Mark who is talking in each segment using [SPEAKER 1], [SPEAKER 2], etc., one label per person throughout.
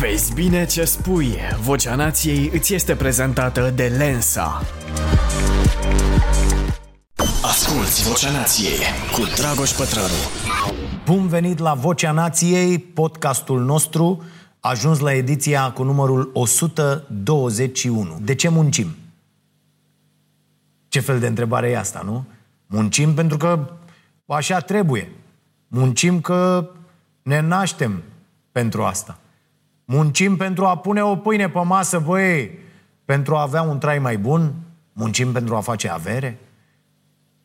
[SPEAKER 1] Vezi bine ce spui. Vocea nației îți este prezentată de Lensa. Asculți Vocea Nației cu Dragoș Pătrălu.
[SPEAKER 2] Bun venit la Vocea Nației, podcastul nostru, ajuns la ediția cu numărul 121. De ce muncim? Ce fel de întrebare e asta, nu? Muncim pentru că așa trebuie. Muncim că ne naștem pentru asta. Muncim pentru a pune o pâine pe masă, băi, pentru a avea un trai mai bun. Muncim pentru a face avere.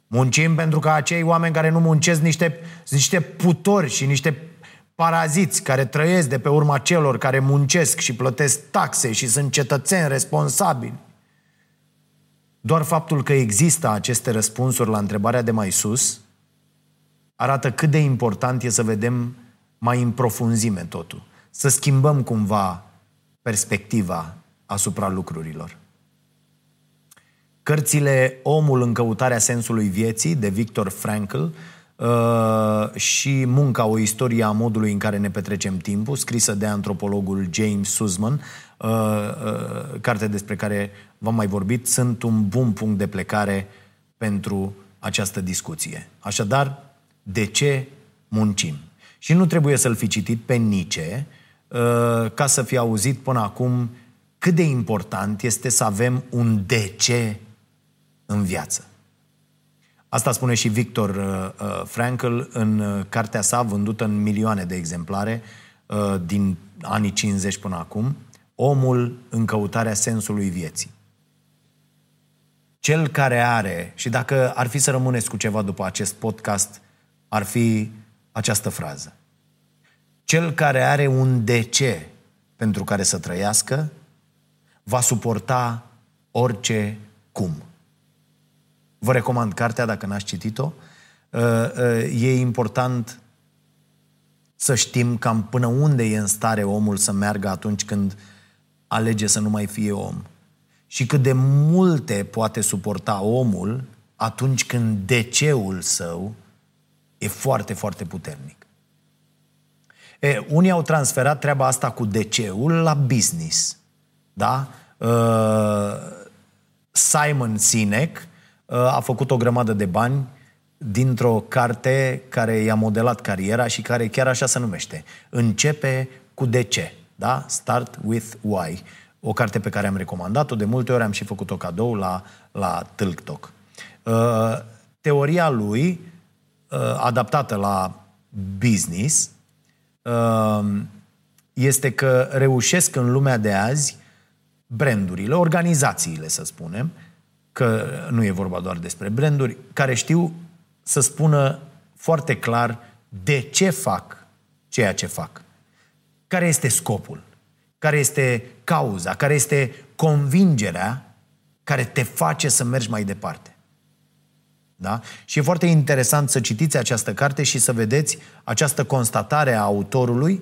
[SPEAKER 2] Muncim pentru că acei oameni care nu muncesc niște, niște putori și niște paraziți care trăiesc de pe urma celor care muncesc și plătesc taxe și sunt cetățeni responsabili. Doar faptul că există aceste răspunsuri la întrebarea de mai sus arată cât de important e să vedem mai în profunzime totul. Să schimbăm cumva perspectiva asupra lucrurilor. Cărțile Omul în căutarea sensului vieții de Victor Frankl uh, și Munca, o istorie a modului în care ne petrecem timpul, scrisă de antropologul James Sussman, uh, uh, carte despre care v-am mai vorbit, sunt un bun punct de plecare pentru această discuție. Așadar, de ce muncim? Și nu trebuie să-l fi citit pe Nietzsche uh, ca să fi auzit până acum cât de important este să avem un de ce în viață. Asta spune și Victor uh, uh, Frankl în cartea sa, vândută în milioane de exemplare din anii 50 până acum, Omul în căutarea sensului vieții. Cel care are, și dacă ar fi să rămâneți cu ceva după acest podcast, ar fi această frază. Cel care are un de ce pentru care să trăiască, va suporta orice cum. Vă recomand cartea dacă n-ați citit-o. Uh, uh, e important să știm cam până unde e în stare omul să meargă atunci când alege să nu mai fie om. Și cât de multe poate suporta omul atunci când deceul său e foarte, foarte puternic. E, unii au transferat treaba asta cu DC-ul la business. Da? Uh, Simon Sinek uh, a făcut o grămadă de bani dintr-o carte care i-a modelat cariera și care chiar așa se numește. Începe cu de ce. Da? Start with why. O carte pe care am recomandat-o, de multe ori am și făcut-o cadou la, la Tâlctoc. Uh, teoria lui Uh, adaptată la business uh, este că reușesc în lumea de azi brandurile, organizațiile, să spunem, că nu e vorba doar despre branduri, care știu să spună foarte clar de ce fac ceea ce fac. Care este scopul? Care este cauza? Care este convingerea care te face să mergi mai departe? Da? Și e foarte interesant să citiți această carte și să vedeți această constatare a autorului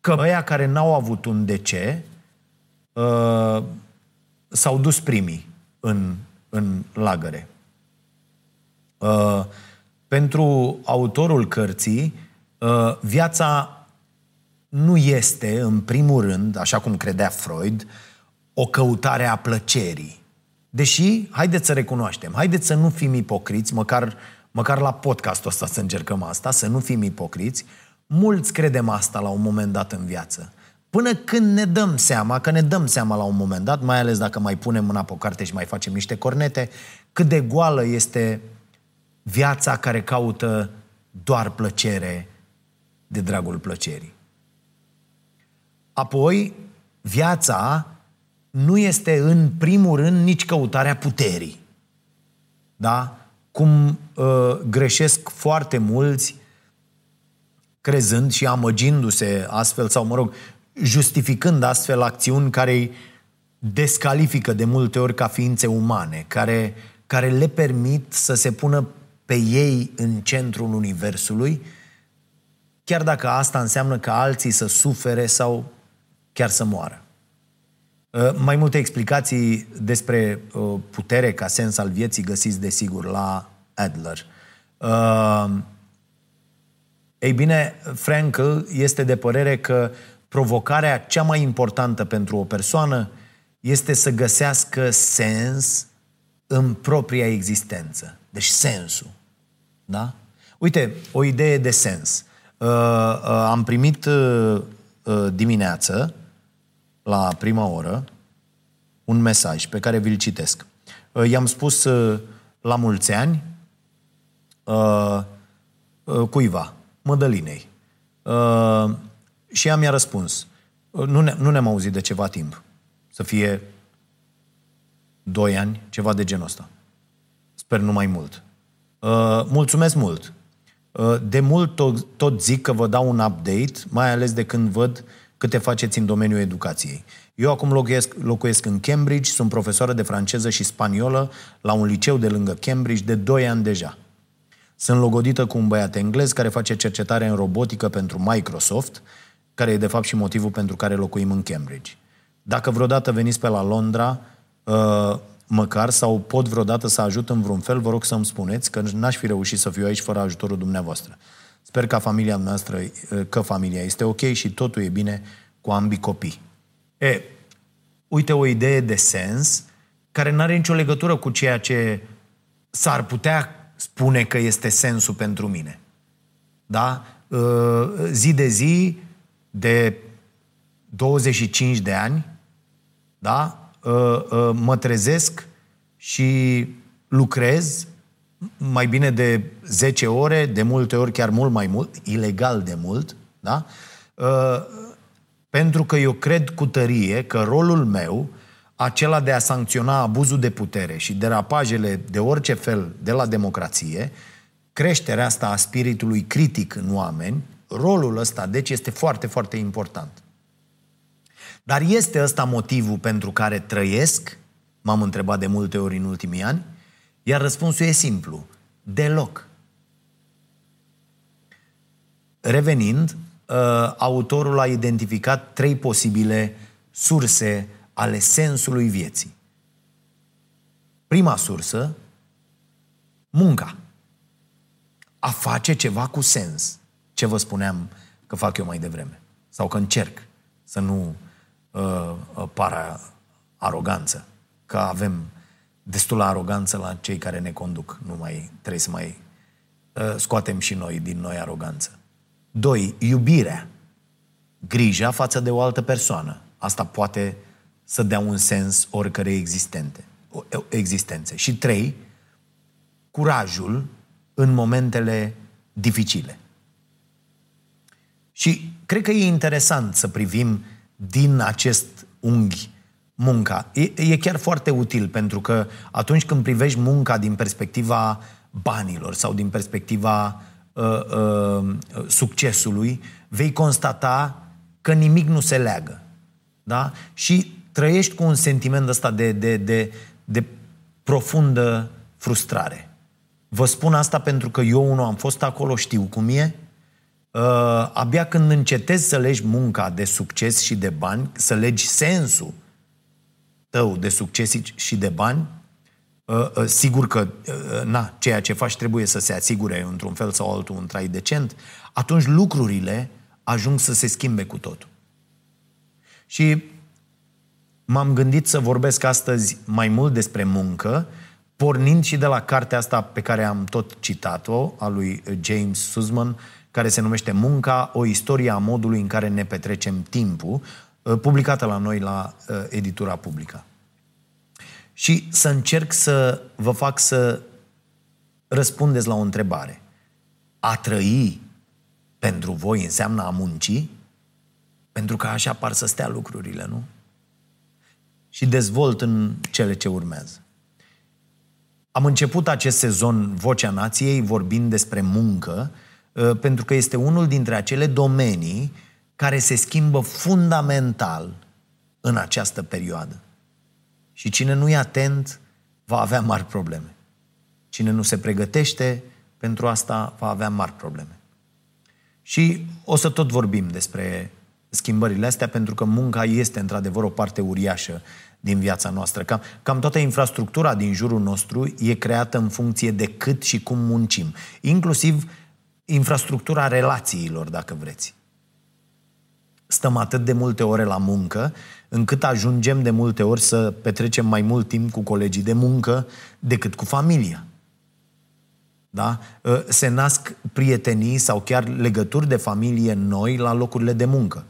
[SPEAKER 2] că ăia care n-au avut un de ce uh, s-au dus primii în, în lagăre. Uh, pentru autorul cărții, uh, viața nu este, în primul rând, așa cum credea Freud, o căutare a plăcerii Deși, haideți să recunoaștem, haideți să nu fim ipocriți, măcar, măcar la podcastul ăsta să încercăm asta, să nu fim ipocriți, mulți credem asta la un moment dat în viață. Până când ne dăm seama, că ne dăm seama la un moment dat, mai ales dacă mai punem mâna pe o carte și mai facem niște cornete, cât de goală este viața care caută doar plăcere de dragul plăcerii. Apoi, viața nu este în primul rând nici căutarea puterii. Da? Cum uh, greșesc foarte mulți crezând și amăgindu-se astfel, sau mă rog, justificând astfel acțiuni care îi descalifică de multe ori ca ființe umane, care, care le permit să se pună pe ei în centrul universului, chiar dacă asta înseamnă ca alții să sufere sau chiar să moară. Uh, mai multe explicații despre uh, putere ca sens al vieții găsiți, desigur, la Adler. Uh, Ei bine, Frankl este de părere că provocarea cea mai importantă pentru o persoană este să găsească sens în propria existență. Deci sensul. Da? Uite, o idee de sens. Uh, uh, am primit uh, uh, dimineață, la prima oră, un mesaj pe care vi-l citesc. Uh, i-am spus uh, la mulți ani uh, uh, cuiva, Mădălinei. Uh, și ea mi-a răspuns. Uh, nu, ne, nu ne-am auzit de ceva timp. Să fie doi ani, ceva de genul ăsta. Sper nu mai mult. Uh, mulțumesc mult. Uh, de mult tot, tot zic că vă dau un update, mai ales de când văd câte faceți în domeniul educației. Eu acum locuiesc, locuiesc în Cambridge, sunt profesoară de franceză și spaniolă la un liceu de lângă Cambridge de 2 ani deja. Sunt logodită cu un băiat englez care face cercetare în robotică pentru Microsoft, care e de fapt și motivul pentru care locuim în Cambridge. Dacă vreodată veniți pe la Londra, uh, măcar, sau pot vreodată să ajut în vreun fel, vă rog să-mi spuneți că n-aș fi reușit să fiu aici fără ajutorul dumneavoastră. Sper ca familia noastră, uh, că familia este ok și totul e bine cu ambii copii. E, uite o idee de sens care nu are nicio legătură cu ceea ce s-ar putea spune că este sensul pentru mine. Da? Uh, zi de zi, de 25 de ani, da? Uh, uh, mă trezesc și lucrez mai bine de 10 ore, de multe ori chiar mult mai mult, ilegal de mult, da? Pentru că eu cred cu tărie că rolul meu, acela de a sancționa abuzul de putere și derapajele de orice fel de la democrație, creșterea asta a spiritului critic în oameni, rolul ăsta, deci, este foarte, foarte important. Dar este ăsta motivul pentru care trăiesc? M-am întrebat de multe ori în ultimii ani. Iar răspunsul e simplu. Deloc. Revenind, uh, autorul a identificat trei posibile surse ale sensului vieții. Prima sursă, munca. A face ceva cu sens. Ce vă spuneam că fac eu mai devreme. Sau că încerc să nu uh, uh pară aroganță. Că avem destulă aroganță la cei care ne conduc. Nu mai trebuie să mai uh, scoatem și noi din noi aroganță. Doi, iubirea. Grija față de o altă persoană. Asta poate să dea un sens oricare existente, existențe. Și trei, curajul în momentele dificile. Și cred că e interesant să privim din acest unghi munca. E, e chiar foarte util, pentru că atunci când privești munca din perspectiva banilor sau din perspectiva uh, uh, succesului, vei constata că nimic nu se leagă. Da? Și trăiești cu un sentiment ăsta de, de, de, de profundă frustrare. Vă spun asta pentru că eu unul am fost acolo, știu cum e. Uh, abia când încetezi să legi munca de succes și de bani, să legi sensul tău de succes și de bani, uh, uh, sigur că uh, na, ceea ce faci trebuie să se asigure într-un fel sau altul un trai decent, atunci lucrurile ajung să se schimbe cu totul. Și m-am gândit să vorbesc astăzi mai mult despre muncă, pornind și de la cartea asta pe care am tot citat-o, a lui James Sussman, care se numește Munca, o istorie a modului în care ne petrecem timpul, uh, publicată la noi la uh, editura publică. Și să încerc să vă fac să răspundeți la o întrebare. A trăi pentru voi înseamnă a munci? Pentru că așa par să stea lucrurile, nu? și dezvolt în cele ce urmează. Am început acest sezon Vocea Nației vorbind despre muncă, uh, pentru că este unul dintre acele domenii care se schimbă fundamental în această perioadă. Și cine nu e atent va avea mari probleme. Cine nu se pregătește pentru asta va avea mari probleme. Și o să tot vorbim despre schimbările astea, pentru că munca este într-adevăr o parte uriașă din viața noastră. Cam, cam toată infrastructura din jurul nostru e creată în funcție de cât și cum muncim. Inclusiv infrastructura relațiilor, dacă vreți. Stăm atât de multe ore la muncă, încât ajungem de multe ori să petrecem mai mult timp cu colegii de muncă decât cu familia. Da? Ă, se nasc prietenii sau chiar legături de familie noi la locurile de muncă.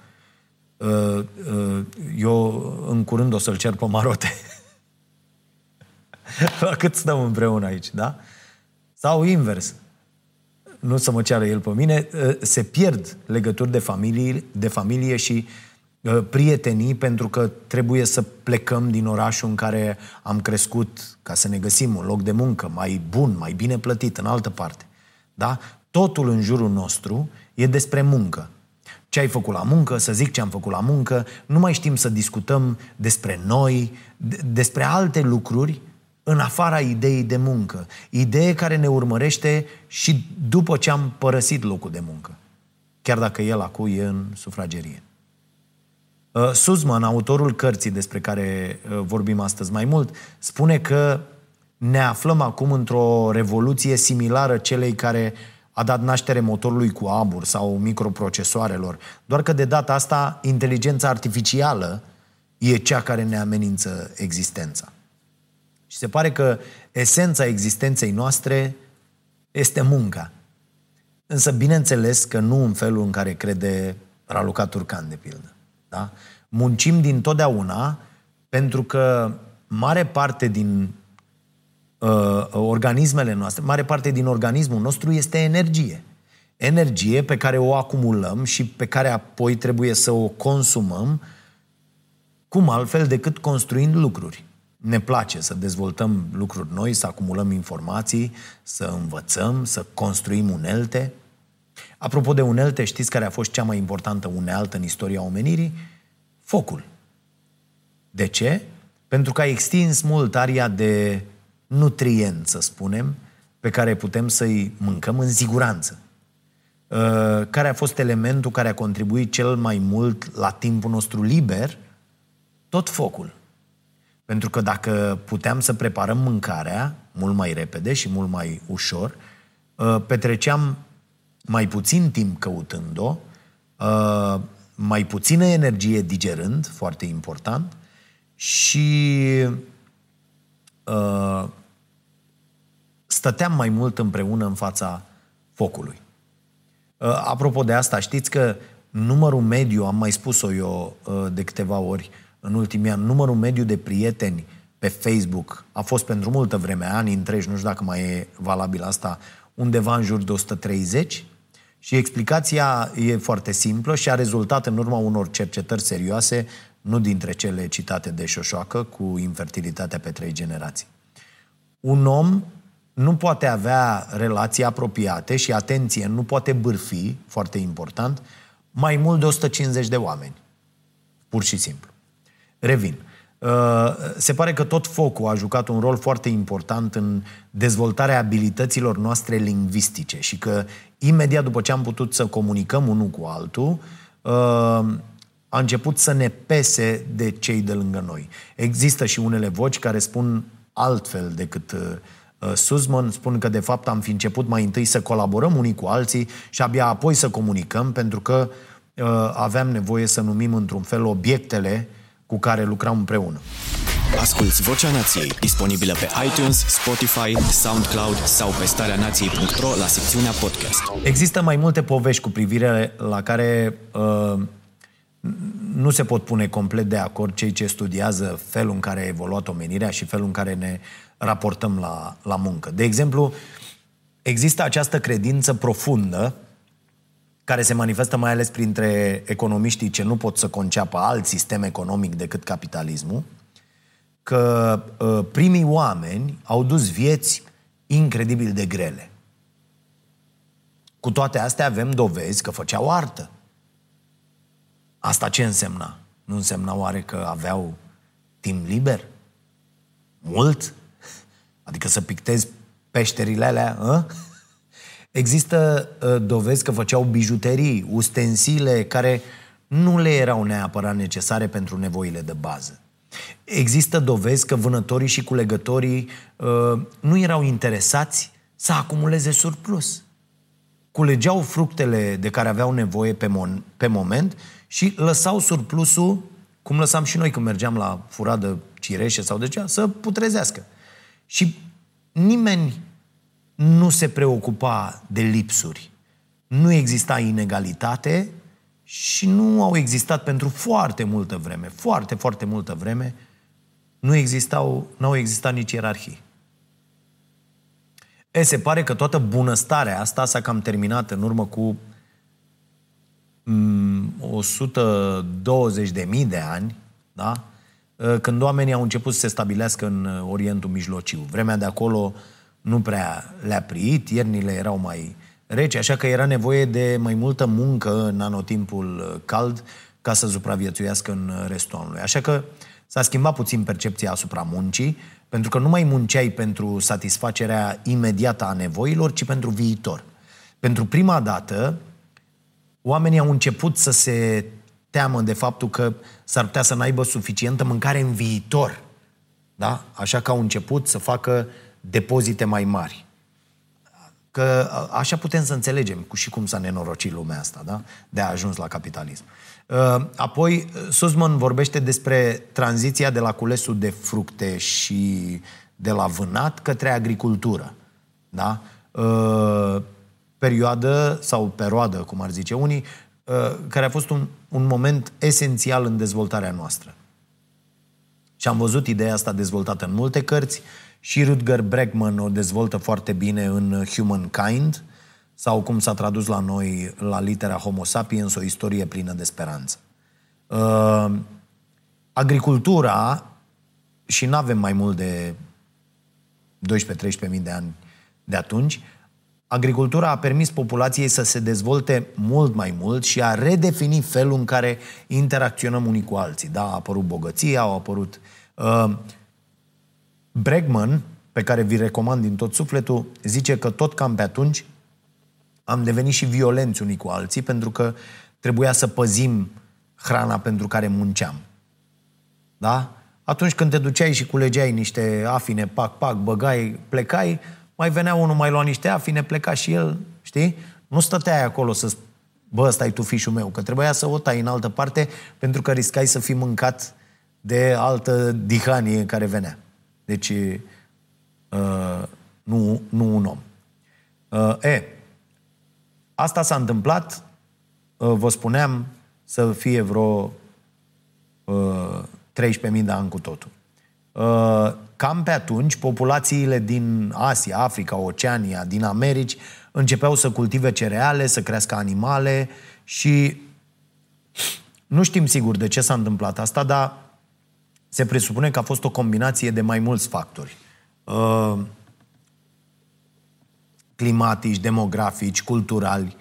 [SPEAKER 2] Ă, ă, eu în curând o să-l cer pe Marote. la cât stăm împreună aici, da? Sau invers. Nu să mă ceară el pe mine, se pierd legături de familie, de familie și prietenii pentru că trebuie să plecăm din orașul în care am crescut ca să ne găsim un loc de muncă mai bun, mai bine plătit, în altă parte. Da? Totul în jurul nostru e despre muncă. Ce ai făcut la muncă, să zic ce am făcut la muncă, nu mai știm să discutăm despre noi, despre alte lucruri în afara ideii de muncă. Idee care ne urmărește și după ce am părăsit locul de muncă. Chiar dacă el acum e în sufragerie. Uh, Suzman, autorul cărții despre care uh, vorbim astăzi mai mult, spune că ne aflăm acum într-o revoluție similară celei care a dat naștere motorului cu abur sau microprocesoarelor. Doar că de data asta inteligența artificială e cea care ne amenință existența. Și se pare că esența existenței noastre este munca. Însă bineînțeles că nu în felul în care crede Raluca Turcan, de pildă. Da? Muncim din totdeauna pentru că mare parte din uh, organismele noastre, mare parte din organismul nostru este energie. Energie pe care o acumulăm și pe care apoi trebuie să o consumăm cum altfel decât construind lucruri. Ne place să dezvoltăm lucruri noi, să acumulăm informații, să învățăm, să construim unelte. Apropo de unelte, știți care a fost cea mai importantă unealtă în istoria omenirii? Focul. De ce? Pentru că a extins mult aria de nutrient, să spunem, pe care putem să-i mâncăm în siguranță. Uh, care a fost elementul care a contribuit cel mai mult la timpul nostru liber? Tot focul. Pentru că dacă puteam să preparăm mâncarea mult mai repede și mult mai ușor, uh, petreceam mai puțin timp căutând-o, uh, mai puțină energie digerând, foarte important, și uh, stăteam mai mult împreună în fața focului. Uh, apropo de asta, știți că numărul mediu, am mai spus-o eu uh, de câteva ori în ultimii ani, numărul mediu de prieteni pe Facebook a fost pentru multă vreme, ani întregi, nu știu dacă mai e valabil asta, undeva în jur de 130 și explicația e foarte simplă și a rezultat în urma unor cercetări serioase, nu dintre cele citate de Șoșoacă, cu infertilitatea pe trei generații. Un om nu poate avea relații apropiate și, atenție, nu poate bârfi, foarte important, mai mult de 150 de oameni. Pur și simplu. Revin. Uh, se pare că tot focul a jucat un rol foarte important în dezvoltarea abilităților noastre lingvistice și că imediat după ce am putut să comunicăm unul cu altul, uh, a început să ne pese de cei de lângă noi. Există și unele voci care spun altfel decât uh, Suzman, spun că de fapt am fi început mai întâi să colaborăm unii cu alții și abia apoi să comunicăm, pentru că aveam nevoie să numim într-un fel obiectele cu care lucram împreună.
[SPEAKER 1] Asculți Vocea Nației, disponibilă pe iTunes, Spotify, SoundCloud sau pe starea nației.ro la secțiunea podcast.
[SPEAKER 2] Există mai multe povești cu privire la care uh, nu se pot pune complet de acord cei ce studiază felul în care a evoluat omenirea și felul în care ne raportăm la, la muncă. De exemplu, există această credință profundă care se manifestă mai ales printre economiștii ce nu pot să conceapă alt sistem economic decât capitalismul, că uh, primii oameni au dus vieți incredibil de grele. Cu toate astea avem dovezi că făceau artă. Asta ce însemna? Nu însemna oare că aveau timp liber? Mult? Adică să pictezi peșterile alea? A? Există uh, dovezi că făceau bijuterii, ustensile care nu le erau neapărat necesare pentru nevoile de bază. Există dovezi că vânătorii și culegătorii uh, nu erau interesați să acumuleze surplus. culegeau fructele de care aveau nevoie pe, mon- pe moment și lăsau surplusul, cum lăsam și noi când mergeam la furadă cireșe sau de ce, să putrezească. Și nimeni nu se preocupa de lipsuri. Nu exista inegalitate și nu au existat pentru foarte multă vreme, foarte, foarte multă vreme, nu existau, nu au existat nici ierarhii. E, se pare că toată bunăstarea asta s-a cam terminat în urmă cu mm, 120 de mii de ani, da? când oamenii au început să se stabilească în Orientul Mijlociu. Vremea de acolo nu prea le-a priit, iernile erau mai rece, așa că era nevoie de mai multă muncă în anotimpul cald ca să supraviețuiască în restul anului. Așa că s-a schimbat puțin percepția asupra muncii, pentru că nu mai munceai pentru satisfacerea imediată a nevoilor, ci pentru viitor. Pentru prima dată, oamenii au început să se teamă de faptul că s-ar putea să n-aibă suficientă mâncare în viitor. Da? Așa că au început să facă depozite mai mari. Că așa putem să înțelegem cu și cum s-a nenorocit lumea asta, da? De a ajuns la capitalism. Apoi, Sussman vorbește despre tranziția de la culesul de fructe și de la vânat către agricultură. Da? Perioadă sau perioadă, cum ar zice unii, care a fost un, un moment esențial în dezvoltarea noastră. Și am văzut ideea asta dezvoltată în multe cărți și Rutger Bregman o dezvoltă foarte bine în Humankind, sau cum s-a tradus la noi la litera Homo sapiens, o istorie plină de speranță. Uh, agricultura, și nu avem mai mult de 12-13 mii de ani de atunci, agricultura a permis populației să se dezvolte mult mai mult și a redefini felul în care interacționăm unii cu alții. Da, a apărut bogăția, au apărut... Uh, Bregman, pe care vi recomand din tot sufletul, zice că tot cam pe atunci am devenit și violenți unii cu alții pentru că trebuia să păzim hrana pentru care munceam. Da? Atunci când te duceai și culegeai niște afine, pac, pac, băgai, plecai, mai venea unul, mai lua niște afine, pleca și el, știi? Nu stăteai acolo să bă, ăsta e tu fișul meu, că trebuia să o tai în altă parte pentru că riscai să fii mâncat de altă dihanie care venea. Deci, uh, nu, nu un om. Uh, e, asta s-a întâmplat, uh, vă spuneam, să fie vreo uh, 13.000 de ani cu totul. Uh, cam pe atunci, populațiile din Asia, Africa, Oceania, din Americi, începeau să cultive cereale, să crească animale și nu știm sigur de ce s-a întâmplat asta, dar se presupune că a fost o combinație de mai mulți factori. Uh, climatici, demografici, culturali.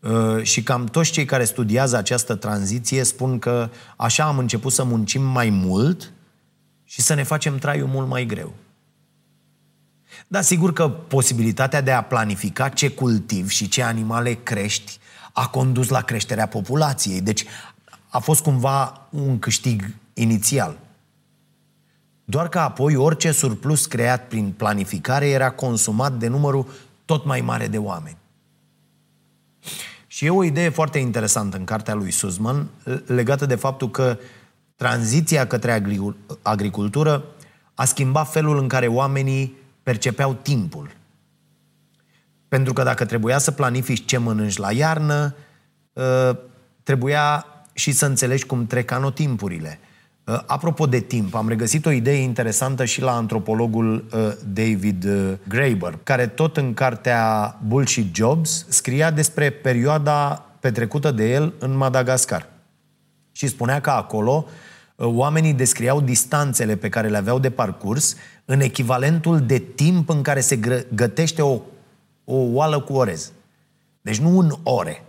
[SPEAKER 2] Uh, și cam toți cei care studiază această tranziție spun că așa am început să muncim mai mult și să ne facem traiul mult mai greu. Da, sigur că posibilitatea de a planifica ce cultiv și ce animale crești a condus la creșterea populației. Deci a fost cumva un câștig inițial. Doar că apoi orice surplus creat prin planificare era consumat de numărul tot mai mare de oameni. Și e o idee foarte interesantă în cartea lui Sussman legată de faptul că tranziția către agricultură a schimbat felul în care oamenii percepeau timpul. Pentru că dacă trebuia să planifici ce mănânci la iarnă, ă, trebuia și să înțelegi cum trec anotimpurile. Uh, apropo de timp, am regăsit o idee interesantă și la antropologul uh, David uh, Graeber, care tot în cartea Bullshit Jobs scria despre perioada petrecută de el în Madagascar. Și spunea că acolo oamenii descriau distanțele pe care le aveau de parcurs în echivalentul de timp în care se gătește o, o oală cu orez. Deci nu în ore.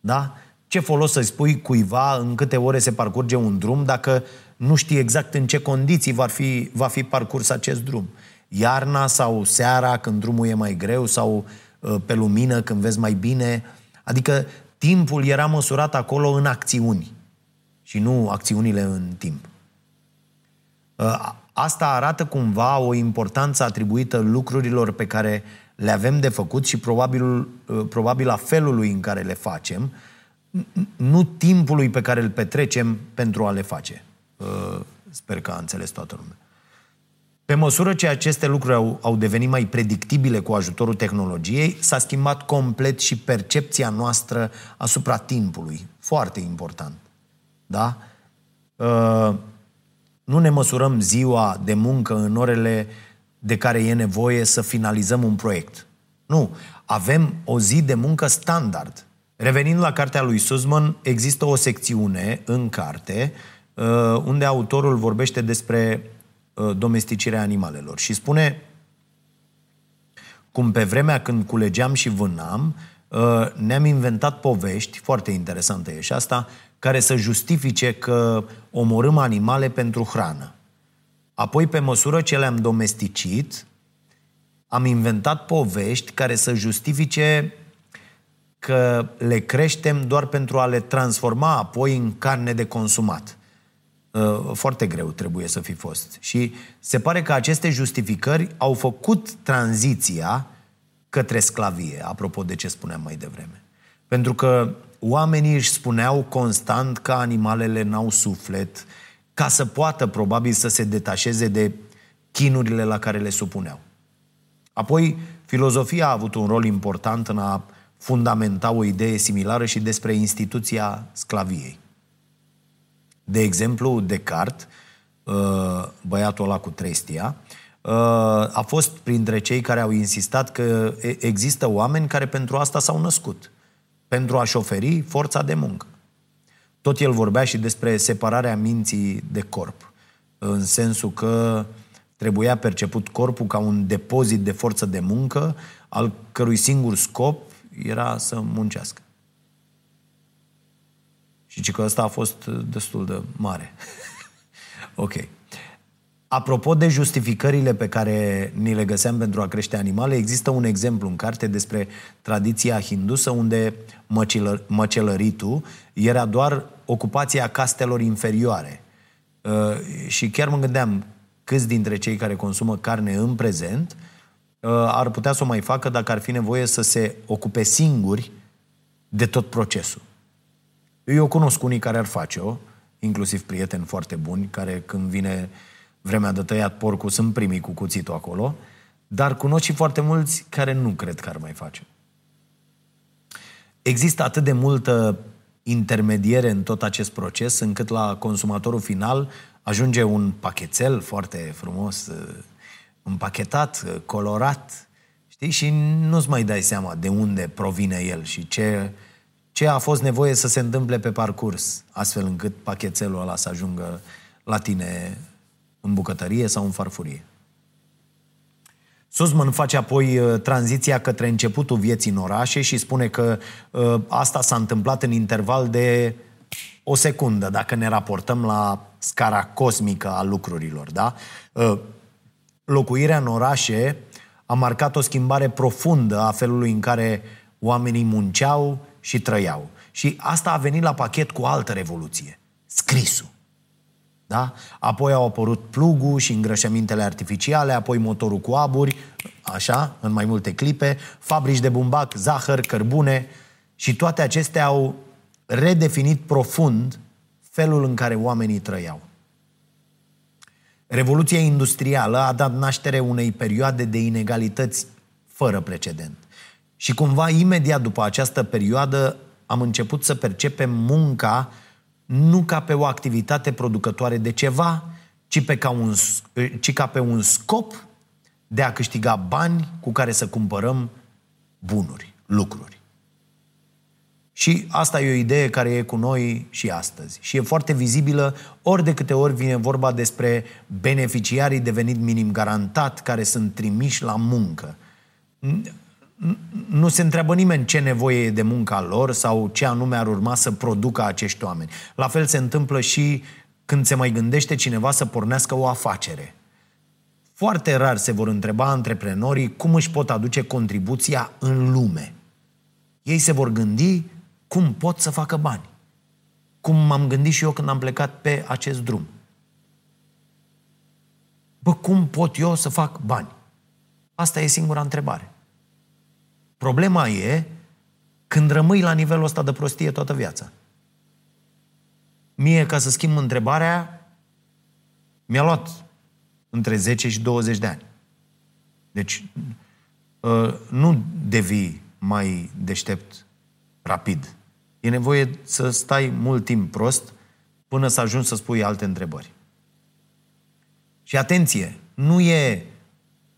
[SPEAKER 2] Da? Ce folos să-i spui cuiva în câte ore se parcurge un drum dacă nu știi exact în ce condiții va fi, va fi parcurs acest drum? Iarna sau seara când drumul e mai greu sau uh, pe lumină când vezi mai bine? Adică timpul era măsurat acolo în acțiuni și nu acțiunile în timp. Uh, asta arată cumva o importanță atribuită lucrurilor pe care le avem de făcut și probabil, probabil la felului în care le facem, nu timpului pe care îl petrecem pentru a le face. Sper că a înțeles toată lumea. Pe măsură ce aceste lucruri au, au devenit mai predictibile cu ajutorul tehnologiei, s-a schimbat complet și percepția noastră asupra timpului. Foarte important. Da? Uh, nu ne măsurăm ziua de muncă în orele de care e nevoie să finalizăm un proiect. Nu. Avem o zi de muncă standard. Revenind la cartea lui Sussman, există o secțiune în carte uh, unde autorul vorbește despre Uh, domesticirea animalelor. Și spune cum pe vremea când culegeam și vânam, uh, ne-am inventat povești, foarte interesantă e și asta, care să justifice că omorâm animale pentru hrană. Apoi, pe măsură ce le-am domesticit, am inventat povești care să justifice că le creștem doar pentru a le transforma apoi în carne de consumat. Uh, foarte greu trebuie să fi fost. Și se pare că aceste justificări au făcut tranziția către sclavie, apropo de ce spuneam mai devreme. Pentru că oamenii își spuneau constant că animalele n-au suflet, ca să poată probabil să se detașeze de chinurile la care le supuneau. Apoi, filozofia a avut un rol important în a fundamenta o idee similară și despre instituția sclaviei. De exemplu, Descartes, uh, băiatul ăla cu trestia, uh, a fost printre cei care au insistat că există oameni care pentru asta s-au născut, pentru a-și oferi forța de muncă. Tot el vorbea și despre separarea minții de corp, în sensul că trebuia perceput corpul ca un depozit de forță de muncă, al cărui singur scop era să muncească. Și că ăsta a fost uh, destul de mare. ok. Apropo de justificările pe care ni le găseam pentru a crește animale, există un exemplu în carte despre tradiția hindusă unde măcelă, măcelăritul era doar ocupația castelor inferioare. Uh, și chiar mă gândeam câți dintre cei care consumă carne în prezent uh, ar putea să o mai facă dacă ar fi nevoie să se ocupe singuri de tot procesul. Eu cunosc unii care ar face-o, inclusiv prieteni foarte buni, care când vine vremea de tăiat porcul sunt primii cu cuțitul acolo, dar cunosc și foarte mulți care nu cred că ar mai face. Există atât de multă intermediere în tot acest proces, încât la consumatorul final ajunge un pachetel foarte frumos, împachetat, colorat, știi? Și nu-ți mai dai seama de unde provine el și ce ce a fost nevoie să se întâmple pe parcurs, astfel încât pachetelul ăla să ajungă la tine în bucătărie sau în farfurie. Susman face apoi uh, tranziția către începutul vieții în orașe și spune că uh, asta s-a întâmplat în interval de o secundă, dacă ne raportăm la scara cosmică a lucrurilor. Da? Uh, locuirea în orașe a marcat o schimbare profundă a felului în care oamenii munceau, și trăiau. Și asta a venit la pachet cu altă revoluție, scrisul. Da? Apoi au apărut plugul și îngrășămintele artificiale, apoi motorul cu aburi, așa, în mai multe clipe, fabrici de bumbac, zahăr, cărbune și toate acestea au redefinit profund felul în care oamenii trăiau. Revoluția industrială a dat naștere unei perioade de inegalități fără precedent. Și cumva, imediat după această perioadă, am început să percepem munca nu ca pe o activitate producătoare de ceva, ci, pe ca, un, ci ca pe un scop de a câștiga bani cu care să cumpărăm bunuri, lucruri. Și asta e o idee care e cu noi și astăzi. Și e foarte vizibilă ori de câte ori vine vorba despre beneficiarii de venit minim garantat care sunt trimiși la muncă nu se întreabă nimeni ce nevoie e de munca lor sau ce anume ar urma să producă acești oameni. La fel se întâmplă și când se mai gândește cineva să pornească o afacere. Foarte rar se vor întreba antreprenorii cum își pot aduce contribuția în lume. Ei se vor gândi cum pot să facă bani. Cum m-am gândit și eu când am plecat pe acest drum. Bă, cum pot eu să fac bani? Asta e singura întrebare. Problema e când rămâi la nivelul ăsta de prostie toată viața. Mie, ca să schimb întrebarea, mi-a luat între 10 și 20 de ani. Deci, uh, nu devii mai deștept rapid. E nevoie să stai mult timp prost până să ajungi să spui alte întrebări. Și atenție, nu e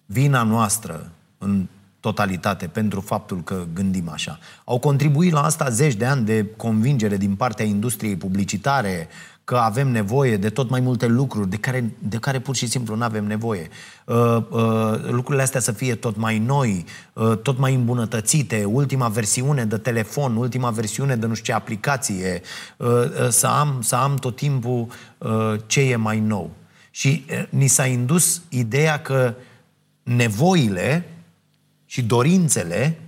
[SPEAKER 2] vina noastră în totalitate pentru faptul că gândim așa. Au contribuit la asta zeci de ani de convingere din partea industriei publicitare că avem nevoie de tot mai multe lucruri de care, de care pur și simplu nu avem nevoie. Uh, uh, lucrurile astea să fie tot mai noi, uh, tot mai îmbunătățite, ultima versiune de telefon, ultima versiune de nu știu ce aplicație, uh, uh, să, am, să am tot timpul uh, ce e mai nou. Și uh, ni s-a indus ideea că nevoile și dorințele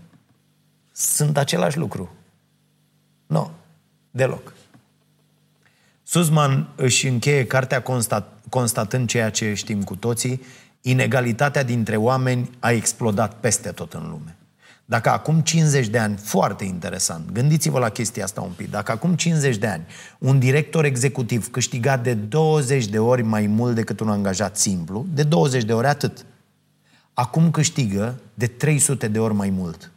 [SPEAKER 2] sunt același lucru. Nu, no, deloc. Suzman își încheie cartea constat, constatând ceea ce știm cu toții, inegalitatea dintre oameni a explodat peste tot în lume. Dacă acum 50 de ani, foarte interesant, gândiți-vă la chestia asta un pic, dacă acum 50 de ani un director executiv câștiga de 20 de ori mai mult decât un angajat simplu, de 20 de ori atât, acum câștigă de 300 de ori mai mult.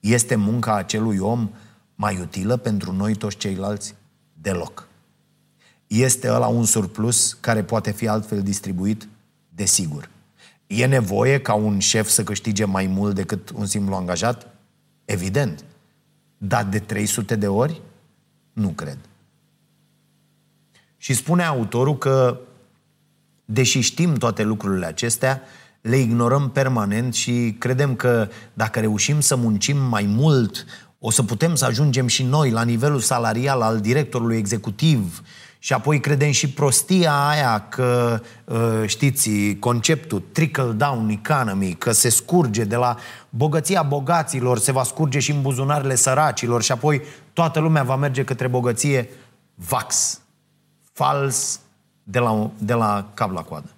[SPEAKER 2] Este munca acelui om mai utilă pentru noi toți ceilalți? Deloc. Este ăla un surplus care poate fi altfel distribuit? Desigur. E nevoie ca un șef să câștige mai mult decât un simplu angajat? Evident. Dar de 300 de ori? Nu cred. Și spune autorul că, deși știm toate lucrurile acestea, le ignorăm permanent și credem că dacă reușim să muncim mai mult, o să putem să ajungem și noi la nivelul salarial al directorului executiv și apoi credem și prostia aia că, uh, știți, conceptul trickle-down economy, că se scurge de la bogăția bogaților, se va scurge și în buzunarele săracilor și apoi toată lumea va merge către bogăție vax, fals, de la, de la cap la coadă.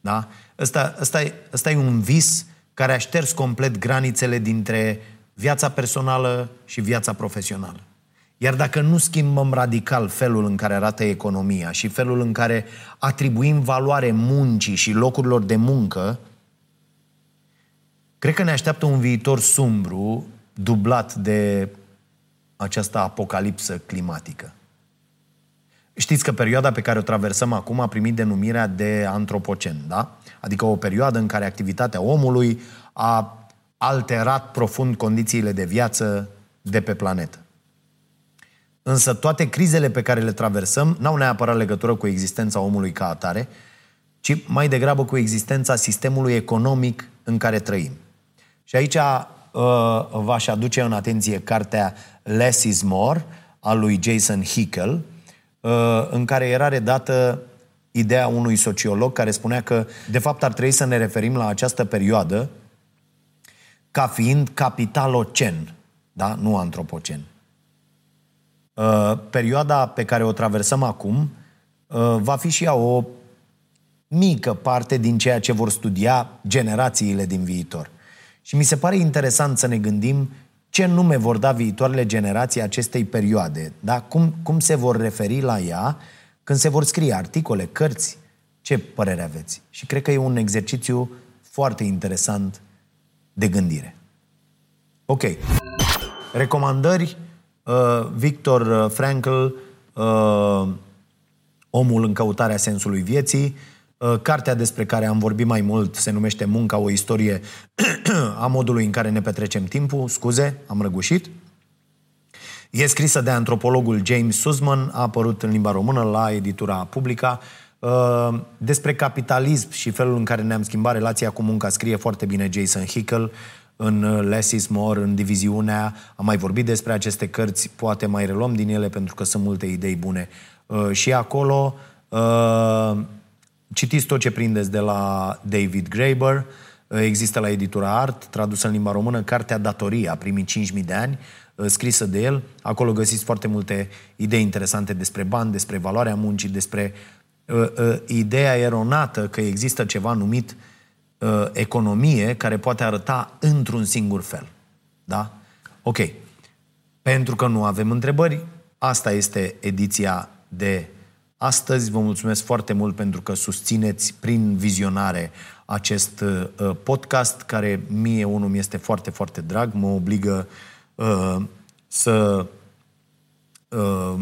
[SPEAKER 2] Da? Ăsta, ăsta, e, ăsta e un vis care a șters complet granițele dintre viața personală și viața profesională. Iar dacă nu schimbăm radical felul în care arată economia și felul în care atribuim valoare muncii și locurilor de muncă, cred că ne așteaptă un viitor sumbru, dublat de această apocalipsă climatică. Știți că perioada pe care o traversăm acum a primit denumirea de antropocen, da? Adică o perioadă în care activitatea omului a alterat profund condițiile de viață de pe planetă. Însă toate crizele pe care le traversăm n-au neapărat legătură cu existența omului ca atare, ci mai degrabă cu existența sistemului economic în care trăim. Și aici uh, v-aș aduce în atenție cartea Less is More a lui Jason Hickel, uh, în care era redată ideea unui sociolog care spunea că, de fapt, ar trebui să ne referim la această perioadă ca fiind capitalocen, da? nu antropocen. Uh, perioada pe care o traversăm acum uh, va fi și ea o mică parte din ceea ce vor studia generațiile din viitor. Și mi se pare interesant să ne gândim ce nume vor da viitoarele generații acestei perioade, da? cum, cum se vor referi la ea când se vor scrie articole, cărți. Ce părere aveți? Și cred că e un exercițiu foarte interesant de gândire. Ok. Recomandări Uh, Victor uh, Frankl, uh, Omul în căutarea sensului vieții, uh, cartea despre care am vorbit mai mult se numește Munca, o istorie a modului în care ne petrecem timpul. Scuze, am răgușit. E scrisă de antropologul James Sussman, a apărut în limba română la editura Publica. Uh, despre capitalism și felul în care ne-am schimbat relația cu munca scrie foarte bine Jason Hickel în uh, Less is More, în diviziunea. Am mai vorbit despre aceste cărți, poate mai reluăm din ele pentru că sunt multe idei bune. Uh, și acolo uh, citiți tot ce prindeți de la David Graeber, există la editura Art, tradusă în limba română, Cartea Datoria, primii 5.000 de ani, scrisă de el. Acolo găsiți foarte multe idei interesante despre bani, despre valoarea muncii, despre uh, uh, ideea eronată că există ceva numit uh, uh, economie care poate arăta într-un singur fel. Da? Ok. Pentru că nu avem întrebări, asta este ediția de astăzi. Vă mulțumesc foarte mult pentru că susțineți prin vizionare acest uh, podcast, care mie unul mi este foarte, foarte drag, mă obligă uh, să uh,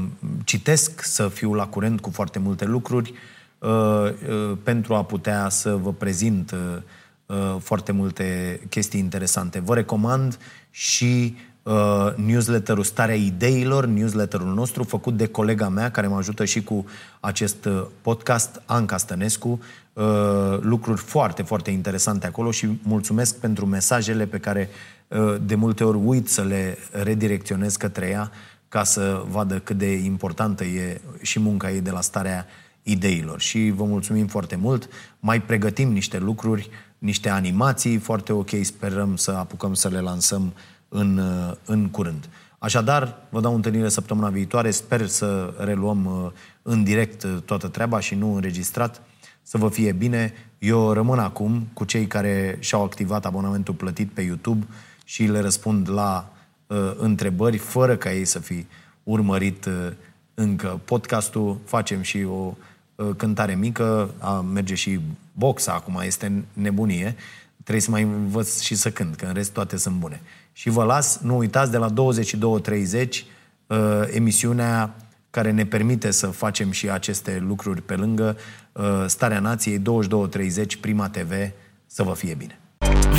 [SPEAKER 2] citesc, să fiu la curent cu foarte multe lucruri, uh, uh, pentru a putea să vă prezint uh, uh, foarte multe chestii interesante. Vă recomand și uh, newsletterul Starea Ideilor, newsletterul nostru, făcut de colega mea, care mă ajută și cu acest uh, podcast, Anca Stănescu, uh, lucruri foarte, foarte interesante acolo și mulțumesc pentru mesajele pe care uh, de multe ori uit să le redirecționez către ea, ca să vadă cât de importantă e și munca ei de la starea ideilor. Și vă mulțumim foarte mult. Mai pregătim niște lucruri, niște animații foarte ok, sperăm să apucăm să le lansăm în, în curând. Așadar, vă dau întâlnire săptămâna viitoare, sper să reluăm uh, în direct uh, toată treaba și nu înregistrat, să vă fie bine. Eu rămân acum cu cei care și-au activat abonamentul plătit pe YouTube și le răspund la uh, întrebări, fără ca ei să fi urmărit uh, încă podcastul. Facem și o uh, cântare mică, a, merge și boxa acum, este nebunie. Trebuie să mai învăț și să cânt, că în rest toate sunt bune. Și vă las, nu uitați, de la 22.30, uh, emisiunea care ne permite să facem și aceste lucruri pe lângă, uh, Starea Nației, 22.30, Prima TV, să vă fie bine.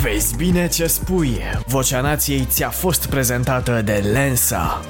[SPEAKER 1] Vezi bine ce spui. Vocea Nației ți-a fost prezentată de Lensa.